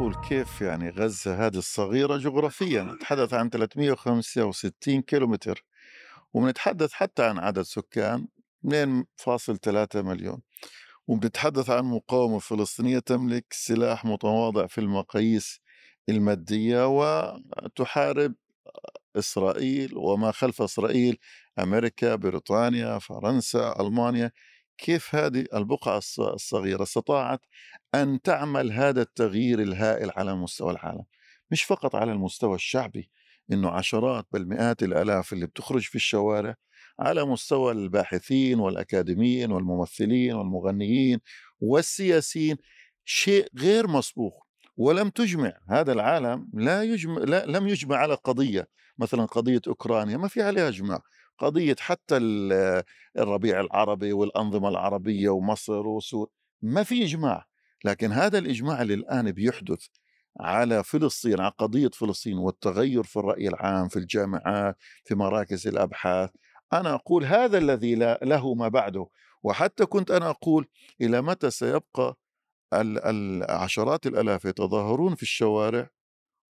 أقول كيف يعني غزة هذه الصغيرة جغرافيا؟ نتحدث عن 365 كيلومتر. وبنتحدث حتى عن عدد سكان 2.3 مليون. وبنتحدث عن مقاومة فلسطينية تملك سلاح متواضع في المقاييس المادية وتحارب إسرائيل وما خلف إسرائيل أمريكا بريطانيا فرنسا ألمانيا. كيف هذه البقعة الصغيرة استطاعت أن تعمل هذا التغيير الهائل على مستوى العالم؟ مش فقط على المستوى الشعبي إنه عشرات بل مئات الآلاف اللي بتخرج في الشوارع على مستوى الباحثين والأكاديميين والممثلين والمغنيين والسياسيين شيء غير مسبوق ولم تجمع. هذا العالم لا يجمع لا لم يجمع على قضية مثلا قضية أوكرانيا ما في عليها إجماع. قضية حتى الربيع العربي والأنظمة العربية ومصر وسوريا ما في إجماع. لكن هذا الإجماع اللي الآن بيحدث على فلسطين على قضية فلسطين والتغير في الرأي العام في الجامعات في مراكز الأبحاث أنا أقول هذا الذي له ما بعده. وحتى كنت أنا أقول إلى متى سيبقى العشرات الألاف يتظاهرون في الشوارع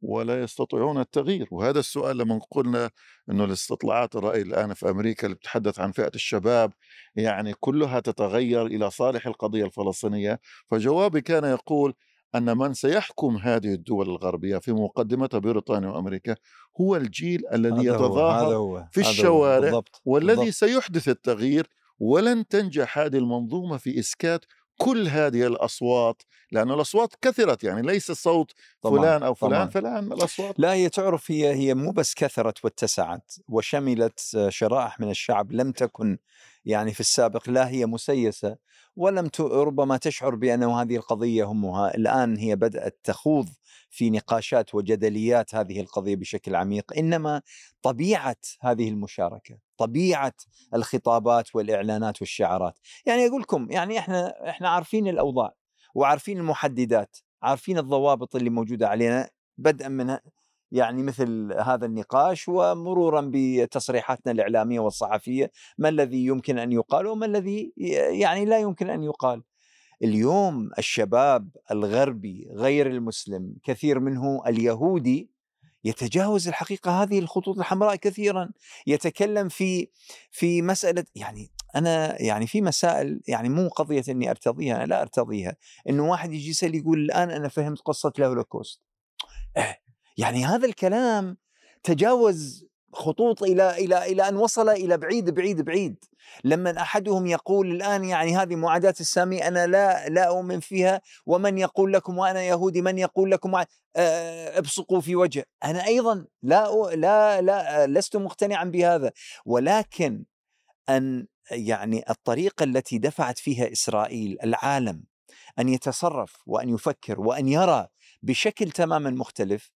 ولا يستطيعون التغيير وهذا السؤال لما قلنا أنه الاستطلاعات الرأي الآن في أمريكا اللي بتتحدث عن فئة الشباب يعني كلها تتغير إلى صالح القضية الفلسطينية فجوابي كان يقول أن من سيحكم هذه الدول الغربية في مقدمتها بريطانيا وأمريكا هو الجيل الذي يتظاهر هو في الشوارع بالضبط والذي بالضبط. سيحدث التغيير ولن تنجح هذه المنظومة في إسكات كل هذه الأصوات لأن الأصوات كثرت يعني ليس صوت طبعًا فلان أو فلان طبعًا. فلان الأصوات لا هي تعرف هي هي مو بس كثرت واتسعت وشملت شرائح من الشعب لم تكن يعني في السابق لا هي مسيسة. ولم ربما تشعر بأن هذه القضية همها. الآن هي بدأت تخوض في نقاشات وجدليات هذه القضية بشكل عميق. إنما طبيعة هذه المشاركة طبيعة الخطابات والإعلانات والشعارات. يعني أقول لكم يعني إحنا إحنا عارفين الأوضاع وعارفين المحددات عارفين الضوابط اللي موجودة علينا. بدءا من يعني مثل هذا النقاش ومرورا بتصريحاتنا الإعلامية والصحفية ما الذي يمكن أن يقال وما الذي يعني لا يمكن أن يقال. اليوم الشباب الغربي غير المسلم كثير منه اليهودي يتجاوز الحقيقة هذه الخطوط الحمراء كثيرا يتكلم في في مسألة يعني أنا يعني في مسائل يعني مو قضية إني أرتضيها أنا لا أرتضيها إنه واحد يجي يسأل يقول الآن أنا فهمت قصة الهولوكوست إيه يعني هذا الكلام تجاوز خطوط إلى إلى إلى أن وصل إلى بعيد بعيد بعيد. لما أحدهم يقول الآن يعني هذه معاداة السامي أنا لا لا أؤمن فيها ومن يقول لكم وأنا يهودي؟ من يقول لكم ابصقوا في وجه أنا أيضا لا لا لا لست مقتنعا بهذا. ولكن أن يعني الطريقة التي دفعت فيها إسرائيل العالم أن يتصرف وأن يفكر وأن يرى بشكل تماما مختلف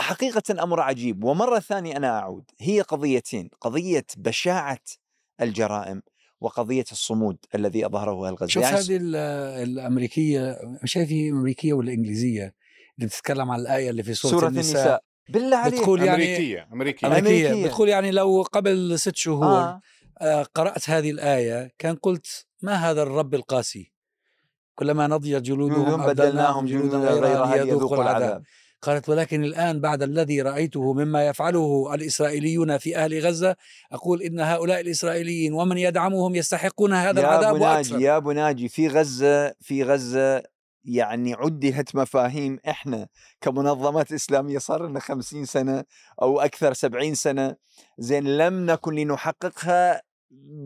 حقيقة أمر عجيب ومرة ثانية أنا أعود. هي قضيتين قضية بشاعة الجرائم وقضية الصمود الذي أظهره الغزو شوف يعني هذه الأمريكية مش هي الأمريكية ولا الإنجليزية اللي بتتكلم عن الآية اللي في سورة, سورة النساء, النساء. بالله عليك. بتقول يعني أمريكية أمريكية, أمريكية. بتقول يعني لو قبل ست شهور آه. آه قرأت هذه الآية كان قلت ما هذا الرب القاسي؟ كلما نضجت جلودهم بدلناهم جلودا غيرها ليذوقوا العذاب. قالت ولكن الآن بعد الذي رأيته مما يفعله الإسرائيليون في أهل غزة أقول إن هؤلاء الإسرائيليين ومن يدعمهم يستحقون هذا يا العذاب بناجي وأكثر. يا بناجي في غزة في غزة يعني عدلت مفاهيم إحنا كمنظمات إسلامية صار لنا 50 سنة أو أكثر 70 سنة. زين لم نكن لنحققها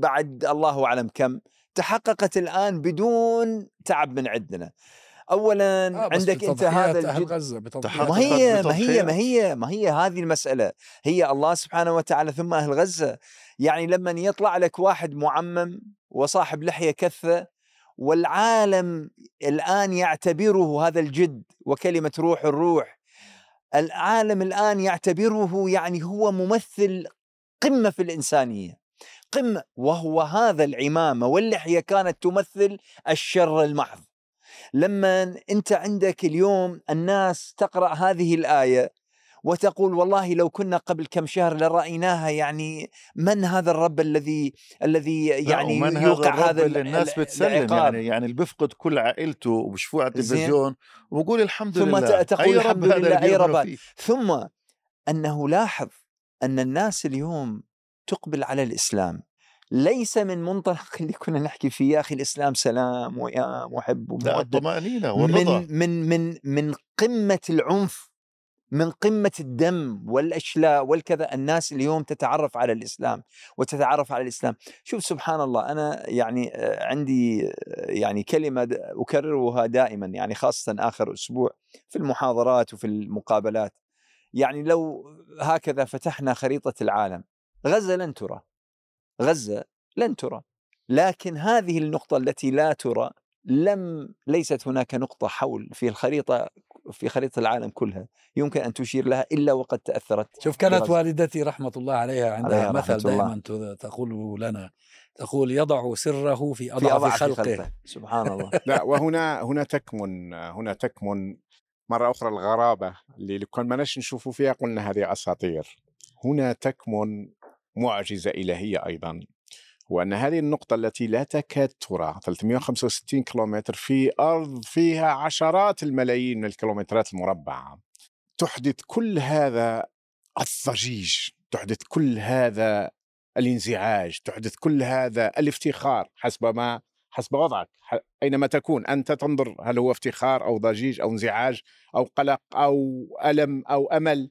بعد الله أعلم كم. تحققت الآن بدون تعب من عندنا. اولا آه عندك أنت هذا أهل غزة ما هي ما هي ما هي ما هي هذه المسألة. هي الله سبحانه وتعالى ثم أهل غزة. يعني لما يطلع لك واحد معمم وصاحب لحية كثه والعالم الآن يعتبره هذا الجد وكلمة روح الروح. العالم الآن يعتبره يعني هو ممثل قمة في الإنسانية. قمة وهو هذا العمامة واللحية كانت تمثل الشر المحض. لما أنت عندك اليوم الناس تقرأ هذه الآية وتقول والله لو كنا قبل كم شهر لرأيناها يعني من هذا الرب الذي الذي يعني ومن يوقع هذا, هذا اللي الناس بتسلم. يعني يعني اللي بيفقد كل عائلته وبشوفوه على. التلفزيون وبقول الحمد ثم لله تقول أي الحمد لله، بيؤمنوا رب؟ ثم أنه لاحظ أن الناس اليوم تقبل على الإسلام ليس من منطلق اللي كنا نحكي فيه يا أخي الإسلام سلام ويا محب لا ومودة. الطمأنينة والرضا. من من من من قمة العنف من قمة الدم والأشلاء والكذا. الناس اليوم تتعرف على الإسلام وتتعرف على الإسلام. شوف سبحان الله أنا يعني آه، عندي آه، يعني كلمة د- أكررها دائما يعني خاصة آخر أسبوع في المحاضرات وفي المقابلات. يعني لو هكذا فتحنا خريطة العالم غزة لن ترى. غزة لن ترى لكن هذه النقطة التي لا ترى لم ليست هناك نقطة حول في الخريطة في خريطة العالم كلها يمكن أن تشير لها إلا وقد تأثرت شوف كانت بغزة. والدتي رحمة الله عليها عندها عليها مثل. دائما تقول لنا تقول يضع سره في في أضعف خلقه خلقه سبحان الله لا وهنا هنا تكمن هنا تكمن مرة أخرى الغرابة اللي لو كان ماناش نشوفوا فيها قلنا هذه أساطير هنا تكمن معجزة إلهية أيضا وأن هذه النقطة التي لا تكاد ترى 365 كيلومتر في أرض فيها عشرات الملايين من الكيلومترات المربعة تحدث كل هذا الضجيج تحدث كل هذا الانزعاج تحدث كل هذا الافتخار حسب ما حسب وضعك. أينما تكون أنت تنظر هل هو افتخار أو ضجيج أو انزعاج أو قلق أو ألم أو أمل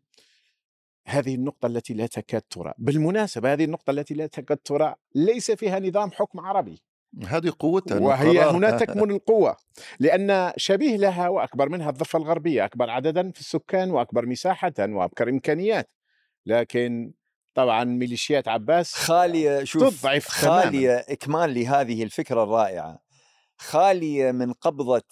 هذه النقطة التي لا تكاد ترى بالمناسبة هذه النقطة التي لا تكاد ترى ليس فيها نظام حكم عربي. هذه قوتها وهي قرار. هنا تكمن القوة لأن شبيه لها وأكبر منها الضفة الغربية أكبر عددا في السكان وأكبر مساحة وأكبر إمكانيات. لكن طبعا ميليشيات عباس خالية شوف تضعف خالية إكمال لهذه الفكرة الرائعة. خالية من قبضة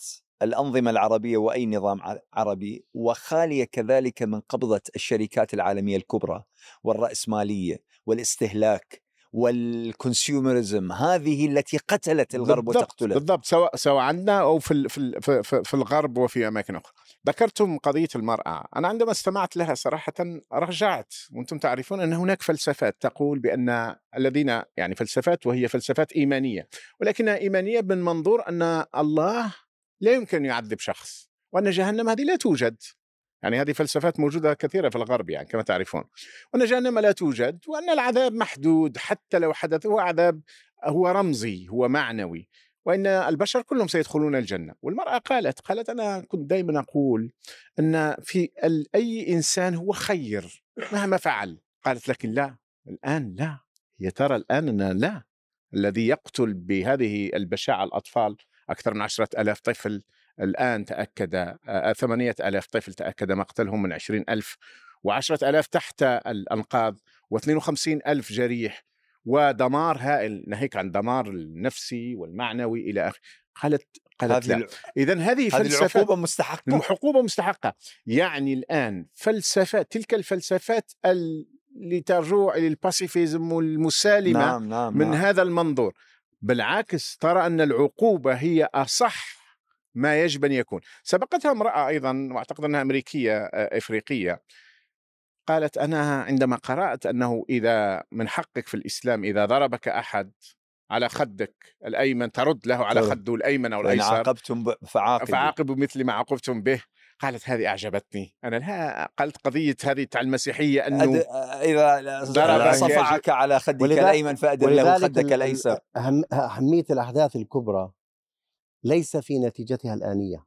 الأنظمة العربية وأي نظام عربي وخالية كذلك من قبضة الشركات العالمية الكبرى والرأسمالية والاستهلاك والكونسيومرزم هذه التي قتلت الغرب بالضبط وتقتله. بالضبط سواء سواء عندنا أو في في, في, في الغرب وفي أماكن أخرى. ذكرتم قضية المرأة. أنا عندما استمعت لها صراحة رجعت وأنتم تعرفون أن هناك فلسفات تقول بأن الذين يعني فلسفات وهي فلسفات إيمانية ولكنها إيمانية من منظور أن الله لا يمكن يعذب شخص وأن جهنم هذه لا توجد. يعني هذه فلسفات موجودة كثيرة في الغرب يعني كما تعرفون. وأن جهنم لا توجد وأن العذاب محدود حتى لو حدث هو عذاب هو رمزي هو معنوي. وإن البشر كلهم سيدخلون الجنة. والمرأة قالت قالت أنا كنت دائما أقول أن في أي إنسان هو خير مهما فعل. قالت لكن لا الآن لا. هي ترى الآن لا. الذي يقتل بهذه البشاعة الأطفال أكثر من عشرة ألاف طفل الآن تأكد آه، ثمانية ألاف طفل تأكد مقتلهم من عشرين ألف وعشرة ألاف تحت الأنقاض واثنين وخمسين ألف جريح ودمار هائل ناهيك عن دمار النفسي والمعنوي إلى اخره قالت قالت هذه لا. اذا هذه هذه فلسفة العقوبة مستحقة. عقوبه مستحقة. يعني الآن فلسفات تلك الفلسفات اللي ترجع إلى الباسيفيزم والمسالمة نعم نعم من نعم. هذا المنظور. بالعكس ترى أن العقوبة هي أصح ما يجب أن يكون. سبقتها امرأة أيضا وأعتقد أنها أمريكية آه، إفريقية قالت أنا عندما قرأت أنه إذا من حقك في الإسلام إذا ضربك أحد على خدك الأيمن ترد له على. خده الأيمن أو الأيسر عاقبتم فعاقبوا مثل ما عاقبتم به. قالت هذه أعجبتني. أنا لها قالت قضية هذه تاع المسيحية أنه أد... اذا ضربك صفعك على خدك الأيمن فادر له خدك ال- الأيسر. أهم أهمية الأحداث الكبرى ليس في نتيجتها الآنية.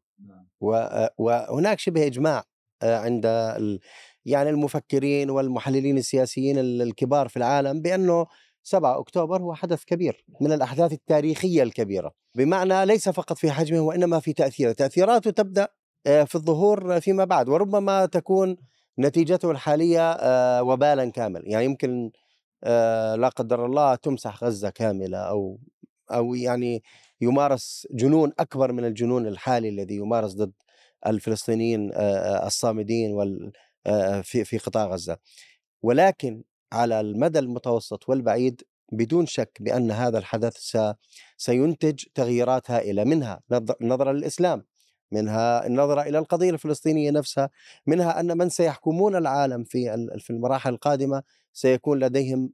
و- وهناك شبه إجماع آه، عند ال- يعني المفكرين والمحللين السياسيين ال- الكبار في العالم بأنه 7 أكتوبر هو حدث كبير من الأحداث التاريخية الكبيرة. بمعنى ليس فقط في حجمه وإنما في تأثيره. تأثيراته تبدأ في الظهور فيما بعد وربما تكون نتيجته الحالية آه، وبالا كامل. يعني يمكن آه، لا قدر الله تمسح غزة كاملة أو أو يعني يمارس جنون أكبر من الجنون الحالي الذي يمارس ضد الفلسطينيين آه، آه، الصامدين آه، في في قطاع غزة. ولكن على المدى المتوسط والبعيد بدون شك بأن هذا الحدث سينتج تغييرات هائلة منها نظ- نظرا للإسلام. منها النظرة إلى القضية الفلسطينية نفسها منها أن من سيحكمون العالم في ال- في المراحل القادمة سيكون لديهم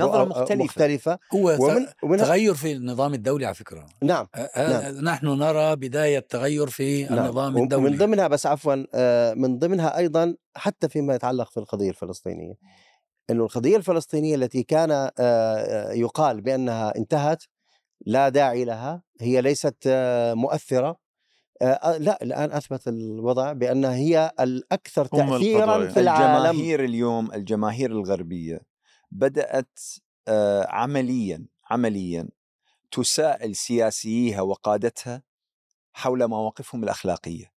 نظرة مختلفة. مختلفة. هو ومن ومنها تغير في النظام الدولي على فكرة. نعم آه، نحن نرى بداية تغير في نعم. النظام ومن الدولي. ضمنها بس عفوا من ضمنها أيضا حتى فيما يتعلق في القضية الفلسطينية. إنه القضية الفلسطينية التي كان يقال بأنها انتهت لا داعي لها هي ليست مؤثرة. آه، لا الآن أثبت الوضع بانها هي الأكثر تاثيرا. في العالم الجماهير اليوم الجماهير الغربية بدأت آه، عمليا عمليا تسائل سياسييها وقادتها حول مواقفهم الأخلاقية.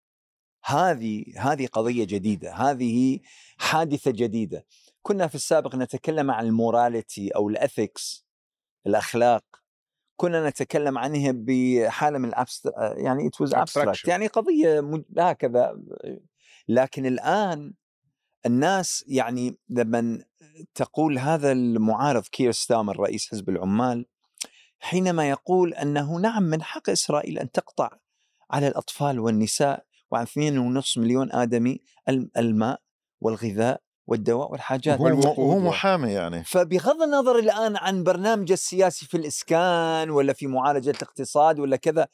هذه هذه قضية جديدة، هذه حادثة جديدة. كنا في السابق نتكلم عن ال morality أو ال ethics الأخلاق كنا نتكلم عنها بحالة من ال abst يعني it was abstract abstraction. يعني قضية هكذا لكن الآن الناس يعني لما تقول هذا المعارض كير ستامر رئيس حزب العمال حينما يقول أنه نعم من حق إسرائيل أن تقطع على الأطفال والنساء وعن 2.5 مليون آدمي الم- الماء والغذاء والدواء والحاجات وهو محامي يعني. فبغض النظر الآن عن برنامج السياسي في الإسكان ولا في معالجة الاقتصاد ولا كذا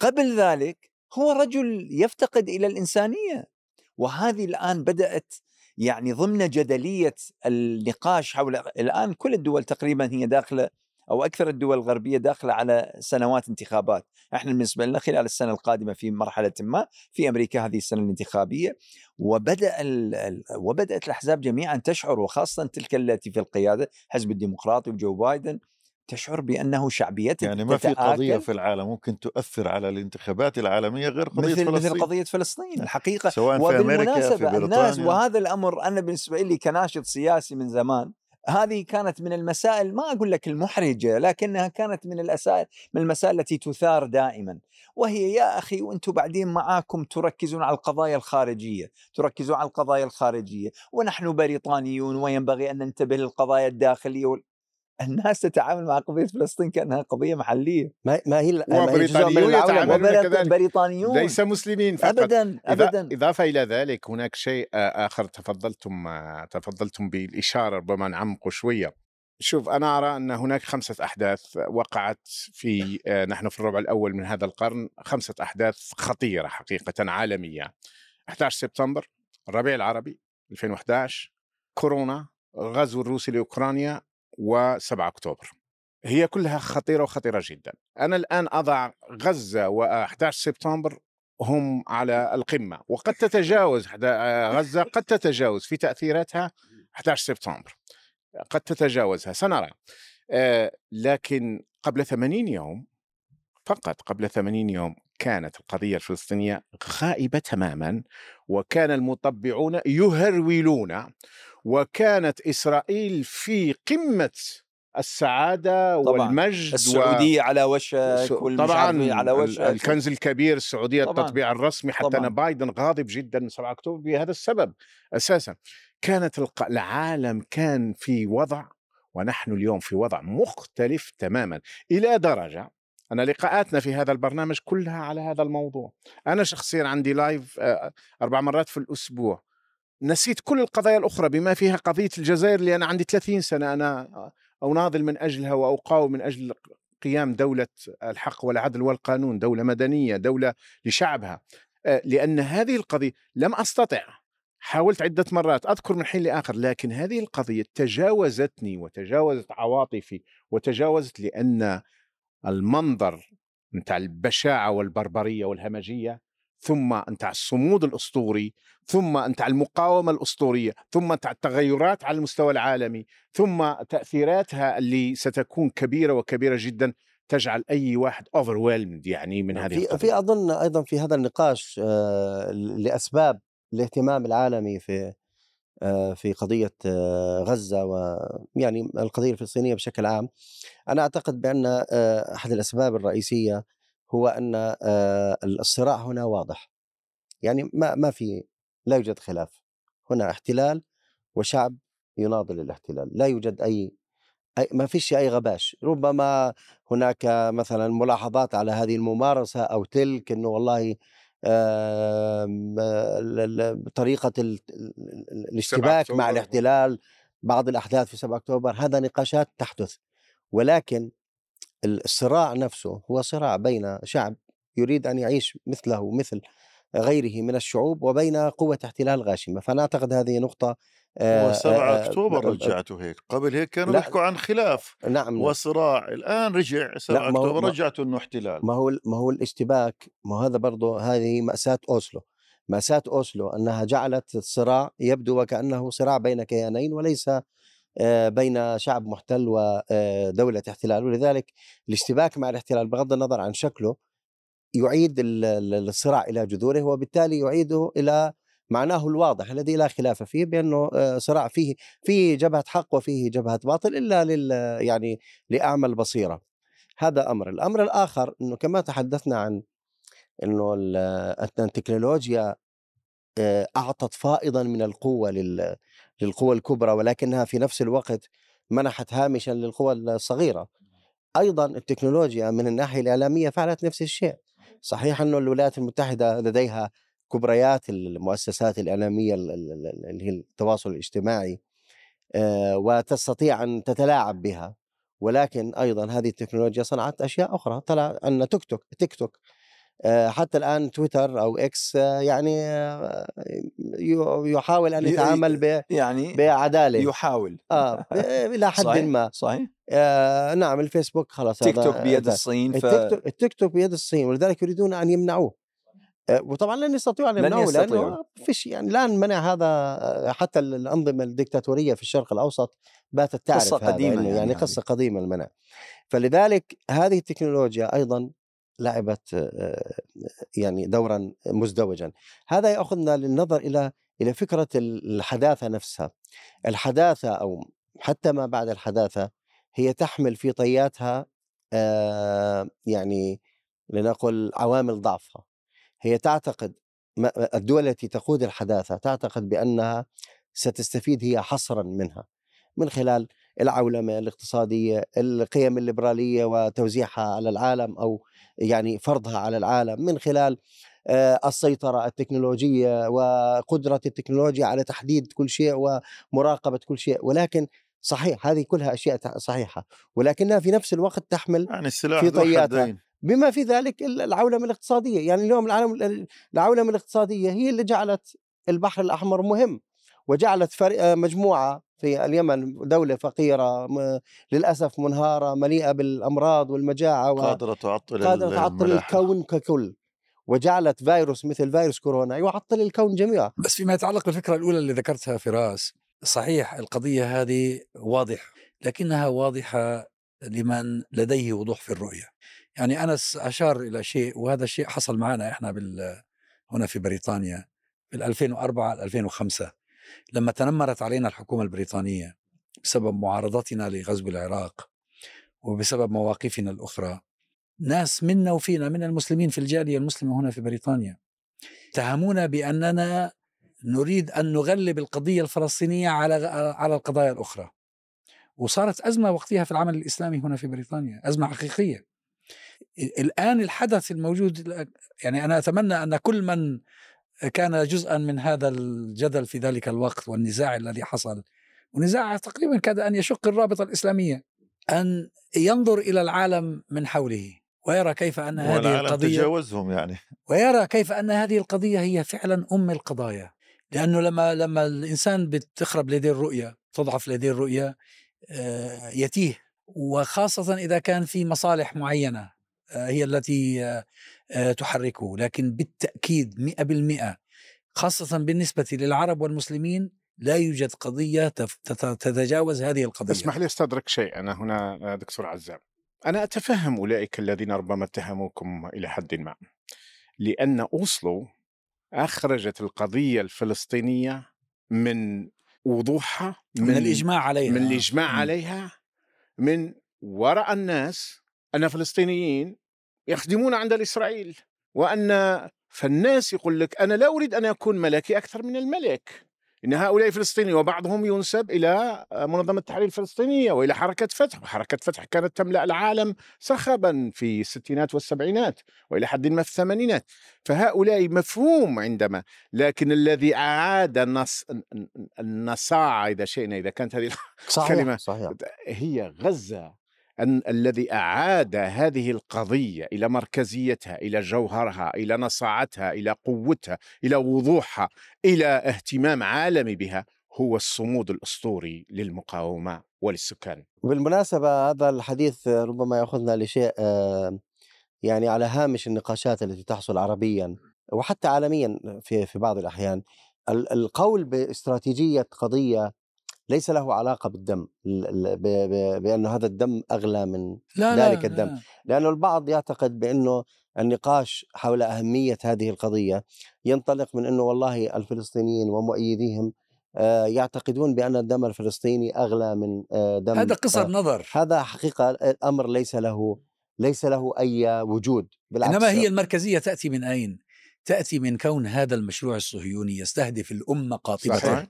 قبل ذلك هو رجل يفتقد إلى الإنسانية. وهذه الآن بدأت يعني ضمن جدلية النقاش حول الآن كل الدول تقريبا هي داخلة أو أكثر الدول الغربية داخلة على سنوات انتخابات، إحنا بالنسبة لنا خلال السنة القادمة في مرحلة ما في أمريكا هذه السنة الانتخابية وبدأ ال- وبدأت الأحزاب جميعا تشعر وخاصة تلك التي في القيادة حزب الديمقراطي وجو بايدن تشعر بأنه شعبيته يعني ما في قضية في العالم ممكن تؤثر على الانتخابات العالمية غير قضية مثل مثل فلسطين. قضية فلسطين الحقيقة. سواء في أمريكا في وبالمناسبة الناس بريطانيا. وهذا الأمر أنا بالنسبة لي كناشط سياسي من زمان هذه كانت من المسائل ما أقول لك المحرجة لكنها كانت من الأسائل من المسائل التي تثار دائما. وهي يا أخي وأنتم بعدين معاكم تركزون على القضايا الخارجية تركزون على القضايا الخارجية. ونحن بريطانيون وينبغي أن ننتبه للقضايا الداخلية وال... الناس تتعامل مع قضية فلسطين كأنها قضية محلية. ما ما هي وبريطانيون. يتعاملون كذلك. بريطانيون. ليس مسلمين فقط. أبدا أبدا. إضافة إلى ذلك هناك شيء آه، آخر تفضلتم آه، تفضلتم بالإشارة ربما نعمقه شوية. شوف أنا أرى أن هناك خمسة أحداث وقعت في آه، نحن في الربع الأول من هذا القرن. خمسة أحداث خطيرة حقيقة عالمية. 11 سبتمبر الربيع العربي 2011 كورونا غزو الروسي لأوكرانيا و7 أكتوبر. هي كلها خطيرة وخطيرة جدا. أنا الآن أضع غزة و11 سبتمبر هم على القمة وقد تتجاوز حدا- غزة قد تتجاوز في تأثيراتها 11 سبتمبر. قد تتجاوزها سنرى. آه، لكن قبل 80 يوم فقط قبل 80 يوم كانت القضية الفلسطينية غائبة تماما وكان المطبعون يهرولون وكانت إسرائيل في قمة السعادة طبعاً. والمجد و... السعودية على وشك طبعا إيه على وشك الكنز الكبير السعودية طبعاً. التطبيع الرسمي حتى طبعاً. أن بايدن غاضب جدا من 7 أكتوبر بهذا السبب أساسا كانت الق- العالم كان في وضع ونحن اليوم في وضع مختلف تماما إلى درجة أنا لقاءاتنا في هذا البرنامج كلها على هذا الموضوع أنا شخصيا عندي لايف آه، أربع مرات في الأسبوع نسيت كل القضايا الأخرى بما فيها قضية الجزائر اللي أنا عندي 30 سنة أنا أناضل من أجلها وأقاوم من أجل قيام دولة الحق والعدل والقانون دولة مدنية دولة لشعبها. آه، لأن هذه القضية لم أستطع حاولت عدة مرات أذكر من حين لآخر لكن هذه القضية تجاوزتني وتجاوزت عواطفي وتجاوزت لأن المنظر نتاع البشاعة والبربرية والهمجية ثم نتاع الصمود الأسطوري ثم نتاع المقاومة الأسطورية ثم نتاع التغيرات على المستوى العالمي ثم تأثيراتها اللي ستكون كبيرة وكبيرة جدا تجعل أي واحد overwhelmed يعني من هذه في القضية. في أظن أيضا في هذا النقاش آه، لأسباب الاهتمام العالمي في آه، في قضية آه، غزة ويعني القضية الفلسطينية بشكل عام. أنا أعتقد بأن آه، أحد الأسباب الرئيسية هو أن آه، الصراع هنا واضح. يعني ما ما في لا يوجد خلاف. هنا احتلال وشعب يناضل الاحتلال لا يوجد أي ما فيش أي غباش. ربما هناك مثلا ملاحظات على هذه الممارسة أو تلك إنه والله طريقة الاشتباك مع الاحتلال بعض الأحداث في 7 أكتوبر هذا نقاشات تحدث. ولكن الصراع نفسه هو صراع بين شعب يريد أن يعيش مثله مثل غيره من الشعوب وبين قوة احتلال غاشمة. فأنا أعتقد هذه نقطة هو 7 أكتوبر رجعته هيك. قبل هيك كانوا بيحكوا عن خلاف نعم وصراع. الآن رجع 7 أكتوبر رجعته إنه احتلال. ما هو ما هو الاشتباك ما هذا برضه هذه مأساة أوسلو. مأساة أوسلو أنها جعلت الصراع يبدو وكأنه صراع بين كيانين وليس بين شعب محتل ودولة احتلال ولذلك الاشتباك مع الاحتلال بغض النظر عن شكله يعيد الصراع إلى جذوره وبالتالي يعيده إلى معناه الواضح الذي لا خلاف فيه بأنه آه، صراع فيه فيه جبهة حق وفيه جبهة باطل إلا لل يعني لاعمى البصيره. هذا أمر، الأمر الآخر إنه كما تحدثنا عن إنه التكنولوجيا آه، أعطت فائضا من القوة للقوى الكبرى ولكنها في نفس الوقت منحت هامشا للقوى الصغيرة. أيضا التكنولوجيا من الناحية الإعلامية فعلت نفس الشيء. صحيح أنه الولايات المتحدة لديها كبريات المؤسسات الإعلامية اللي هي التواصل الاجتماعي آه، وتستطيع أن تتلاعب بها ولكن أيضا هذه التكنولوجيا صنعت أشياء أخرى طلع أن تيك توك تيك توك حتى الآن تويتر أو إكس آه، يعني آه، يحاول أن يتعامل ب يعني بعدالة. يحاول. آه إلى حد صحيح ما. صحيح. آه نعم الفيسبوك خلاص تيك توك بيد الصين ف... التيك توك, بيد الصين ولذلك يريدون أن يمنعوه. آه، وطبعا لن يستطيعوا أن يمنعوه لأنه فيش يعني الآن منع هذا آه، حتى الأنظمة الدكتاتوريه في الشرق الأوسط باتت تعرف قصة هذا قديمة يعني, يعني قصة قديمة المنع. فلذلك هذه التكنولوجيا أيضا لعبت آه، يعني دورا مزدوجا. هذا يأخذنا للنظر إلى إلى فكرة الحداثة نفسها. الحداثة أو حتى ما بعد الحداثة هي تحمل في طياتها يعني لنقل عوامل ضعفها. هي تعتقد الدول التي تقود الحداثة تعتقد بأنها ستستفيد هي حصرا منها. من خلال العولمة الاقتصادية القيم الليبرالية وتوزيعها على العالم أو يعني فرضها على العالم من خلال السيطرة التكنولوجية وقدرة التكنولوجيا على تحديد كل شيء ومراقبة كل شيء. ولكن صحيح هذه كلها أشياء صحيحة. ولكنها في نفس الوقت تحمل يعني السلاح في طياتها. بما في ذلك العولمة الاقتصادية. يعني اليوم العالم العولمة الاقتصادية هي اللي جعلت البحر الأحمر مهم. وجعلت آه، مجموعة في اليمن دولة فقيرة للأسف منهارة مليئة بالأمراض والمجاعة قادرة تعطل قادرة تعطل الكون ككل. وجعلت فيروس مثل فيروس كورونا يعطل الكون جميعا. بس فيما يتعلق بالفكرة الأولى اللي ذكرتها فراس صحيح القضية هذه واضحة لكنها واضحة لمن لديه وضوح في الرؤية. يعني أنس أشار إلى شيء وهذا الشيء حصل معنا إحنا بال هنا في بريطانيا في 2004 2005 لما تنمرت علينا الحكومة البريطانية بسبب معارضتنا لغزو العراق وبسبب مواقفنا الأخرى ناس منا وفينا من المسلمين في الجالية المسلمة هنا في بريطانيا اتهمونا بأننا نريد أن نغلب القضية الفلسطينية على على القضايا الأخرى. وصارت أزمة وقتها في العمل الإسلامي هنا في بريطانيا أزمة حقيقية. الآن الحدث الموجود يعني أنا أتمنى أن كل من كان جزءا من هذا الجدل في ذلك الوقت والنزاع الذي حصل. ونزاع تقريبا كاد أن يشق الرابطة الإسلامية أن ينظر إلى العالم من حوله ويرى كيف أن هذه القضية تجاوزهم يعني. ويرى كيف أن هذه القضية هي فعلا أم القضايا. لأنه لما لما الإنسان بتخرب لديه الرؤية تضعف لديه الرؤية آه، يتيه. وخاصة إذا كان في مصالح معينة. هي التي آه، تحركه لكن بالتأكيد مئة بالمئة خاصة بالنسبة للعرب والمسلمين لا يوجد قضية تتجاوز هذه القضية. اسمح لي أستدرك شيء أنا هنا دكتور عزام. أنا أتفهم أولئك الذين ربما اتهموكم إلى حد ما لأن أوسلو أخرجت القضية الفلسطينية من وضوحها من, من الإجماع عليها. من الإجماع عليها من وراء الناس أن فلسطينيين يخدمون عند الإسرائيل. وأن فالناس يقول لك أنا لا أريد أن أكون ملكي أكثر من الملك. إن هؤلاء فلسطينيين وبعضهم ينسب إلى منظمة التحرير الفلسطينية وإلى حركة فتح. وحركة فتح كانت تملأ العالم صخبا في الستينات والسبعينات وإلى حد ما في الثمانينات. فهؤلاء مفهوم عندما لكن الذي أعاد النص النصاعه إذا شئنا إذا كانت هذه صحيح كلمة صحيح. هي غزة. أن الذي أعاد هذه القضية إلى مركزيتها إلى جوهرها إلى نصاعتها إلى قوتها إلى وضوحها إلى اهتمام عالمي بها هو الصمود الأسطوري للمقاومة وللسكان. بالمناسبة هذا الحديث ربما يأخذنا لشيء آه، يعني على هامش النقاشات التي تحصل عربيا وحتى عالميا في في بعض الأحيان. ال- القول باستراتيجية قضية ليس له علاقة بالدم ال- ال- ب- ب- بأن هذا الدم أغلى من لا ذلك الدم. لا. لأنه البعض يعتقد بأنه النقاش حول أهمية هذه القضية ينطلق من أنه والله الفلسطينيين ومؤيديهم آه، يعتقدون بأن الدم الفلسطيني أغلى من آه، دم هذا قصر آه، نظر هذا حقيقة الأمر ليس له ليس له أي وجود بالعكس انما هي المركزية تأتي من أين؟ تأتي من كون هذا المشروع الصهيوني يستهدف الأمة قاطبة صحيح.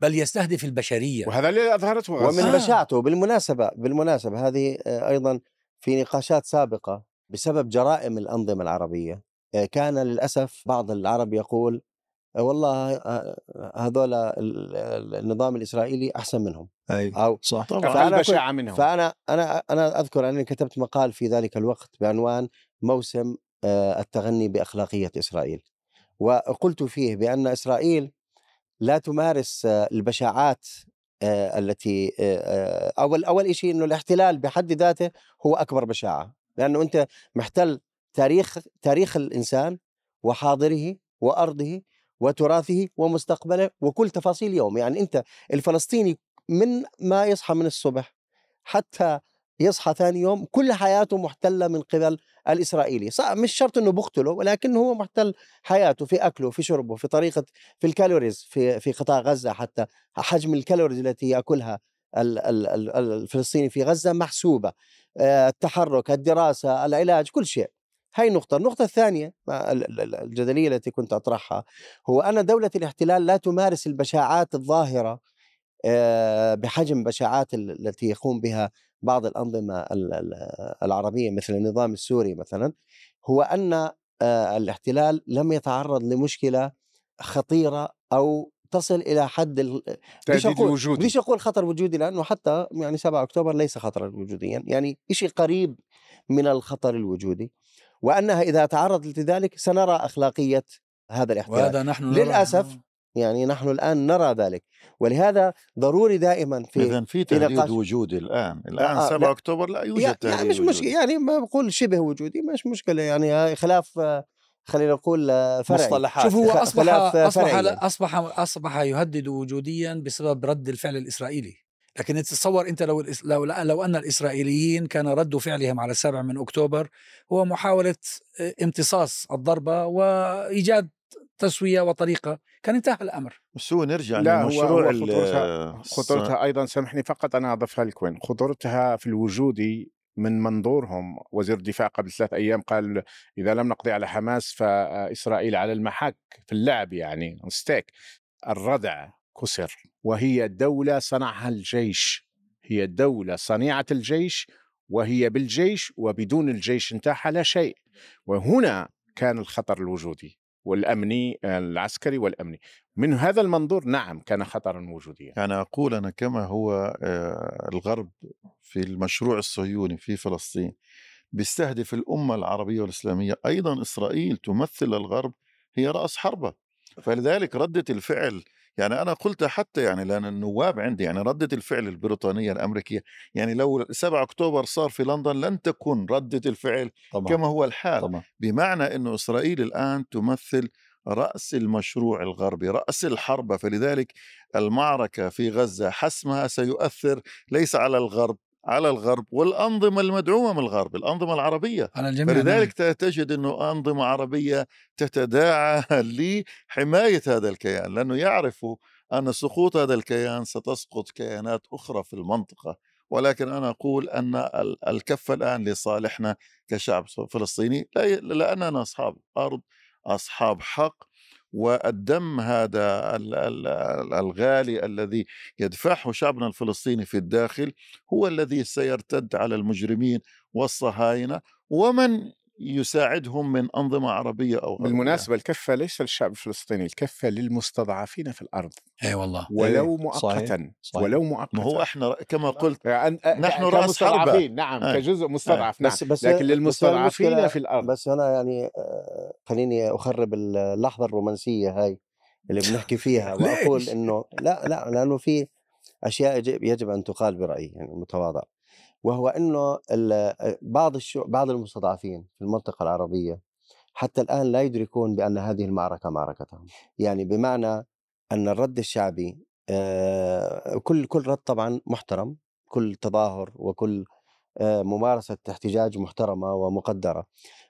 بل يستهدف البشرية. وهذا اللي أظهرته غزة. ومن آه. بشاعته بالمناسبة بالمناسبة هذه آه، أيضا في نقاشات سابقة بسبب جرائم الأنظمة العربية. آه، كان للأسف بعض العرب يقول آه، والله هذول ال- ال- النظام الإسرائيلي أحسن منهم. أي أو صح. طبعا. فأنا أقل بشاعة منهم. فأنا أنا أنا أذكر أني كتبت مقال في ذلك الوقت بعنوان موسم التغني بأخلاقية إسرائيل. وقلت فيه بأن إسرائيل لا تمارس آه، البشاعات آه، التي آه، أول أول شيء إنه الاحتلال بحد ذاته هو أكبر بشاعة لأنه أنت محتل تاريخ تاريخ الإنسان وحاضره وأرضه وتراثه ومستقبله وكل تفاصيل يوم يعني أنت الفلسطيني من ما يصحى من الصبح حتى يصحى ثاني يوم كل حياته محتلة من قبل الإسرائيلي. صح مش شرط إنه بقتله ولكن هو محتل حياته في أكله في شربه في طريقة في ال calories في في قطاع غزة حتى. حجم ال calories التي ال- الفلسطيني في غزة محسوبة. آه، التحرك الدراسة العلاج كل شيء. هاي نقطة، النقطة الثانية ال- الجدلية التي كنت أطرحها هو أن دولة الاحتلال لا تمارس البشاعات الظاهرة آه، بحجم بشاعات ال- التي يقوم بها بعض الأنظمة ال- ال- العربية مثل النظام السوري مثلا هو أن آه، الاحتلال لم يتعرض لمشكلة خطيرة أو تصل إلى حد ال- أقول الوجودي بديش أقول خطر وجودي لأنه حتى يعني 7 أكتوبر ليس خطرا وجوديا يعني شيء قريب من الخطر الوجودي. وأنها إذا تعرضت لذلك سنرى أخلاقية هذا الاحتلال. وهذا نحن نرى- للأسف يعني نحن الآن نرى ذلك ولهذا ضروري دائما في اذا في تهديد وجودي الآن الآن آه، 7 لا. أكتوبر لا يوجد يعني, تهديد يعني مش. مشكلة يعني ما بقول شبه وجودي مش مشكلة يعني هاي خلاف آه، خلينا نقول آه، فرعي مصطلحات شوف هو خلاف أصبح فرعي. أصبح أصبح يهدد وجوديا بسبب رد الفعل الإسرائيلي لكن تتصور أنت لو لو لو أن الإسرائيليين كان رد فعلهم على السابع من أكتوبر هو محاولة آه، امتصاص الضربة وإيجاد تسوية وطريقة كان انتهى الأمر. بس هو نرجع لا هو, لمشروع هو ال- خطورتها, خطورتها أيضا سامحني فقط أنا اضيفها لك وين خطورتها في الوجودي من منظورهم. وزير الدفاع قبل ثلاث أيام قال إذا لم نقضي على حماس فإسرائيل على المحك في اللعب يعني ستيك الردع كسر وهي دولة صنعها الجيش. هي دولة صنيعة الجيش وهي بالجيش وبدون الجيش انتاح لا شيء. وهنا كان الخطر الوجودي. والأمني العسكري والأمني. من هذا المنظور نعم كان خطرا وجوديا يعني أقول أنا كما هو آه، الغرب في المشروع الصهيوني في فلسطين بيستهدف الأمة العربية والإسلامية. أيضا إسرائيل تمثل الغرب هي رأس حربة. فلذلك ردة الفعل يعني أنا قلت حتى يعني لأن النواب عندي يعني ردة الفعل البريطانية الأمريكية يعني لو 7 أكتوبر صار في لندن لن تكون ردة الفعل طبعا كما هو الحال طبعا. بمعنى أنه إسرائيل الآن تمثل رأس المشروع الغربي رأس الحرب فلذلك المعركة في غزة حسمها سيؤثر ليس على الغرب. على الغرب والأنظمة المدعومة من الغرب الأنظمة العربية على الجميع نعم. فلذلك ت- تجد أنه أنظمة عربية تتداعى لحماية هذا الكيان لأنه يعرفوا أن سقوط هذا الكيان ستسقط كيانات أخرى في المنطقة ولكن أنا أقول أن ال- الكفة الآن لصالحنا كشعب فلسطيني لأننا أصحاب أرض أصحاب حق والدم هذا ال- ال- ال- الغالي الذي يدفعه شعبنا الفلسطيني في الداخل هو الذي سيرتد على المجرمين والصهاينة ومن يساعدهم من أنظمة عربية أو غربية. بالمناسبة الكفة ليس للشعب الفلسطيني الكفة للمستضعفين في الأرض اي والله ولو إيه، صحيح، مؤقتا صحيح. ولو مؤقتا ما هو إحنا كما قلت يعني نحن رأس حربة. كمستضعفين نعم أي. كجزء مستضعف نعم بس بس لكن للمستضعفين في الأرض بس هنا يعني آه، خليني أخرب اللحظة الرومانسية هاي اللي بنحكي فيها وأقول ليش؟ إنه لا لا لأنه في أشياء يجب, يجب أن تقال برأيي يعني المتواضع وهو إنه بعض بعض المستضعفين في المنطقة العربية حتى الآن لا يدركون بأن هذه المعركة معركتهم. يعني بمعنى أن الرد الشعبي كل كل رد طبعا محترم كل تظاهر وكل ممارسة احتجاج محترمة ومقدرة.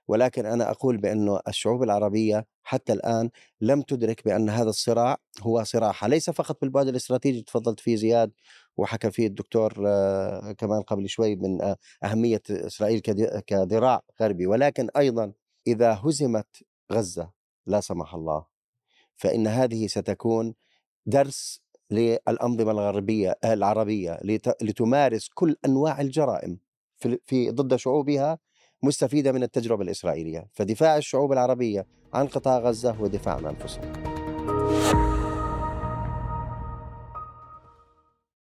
ولكن أنا أقول بأنه الشعوب العربية حتى الآن لم تدرك بأن هذا الصراع هو صراعها ليس فقط بالبعد الاستراتيجي تفضلت فيه زياد وحكى فيه الدكتور آه، كمان قبل شوي من آه، أهمية إسرائيل كذ- كذراع غربي ولكن أيضا إذا هزمت غزة لا سمح الله فإن هذه ستكون درس للأنظمة الغربية العربية لت- لتمارس كل أنواع الجرائم في ضد شعوبها مستفيدة من التجربة الإسرائيلية، فدفاع الشعوب العربية عن قطاع غزة هو دفاع عن أنفسهم.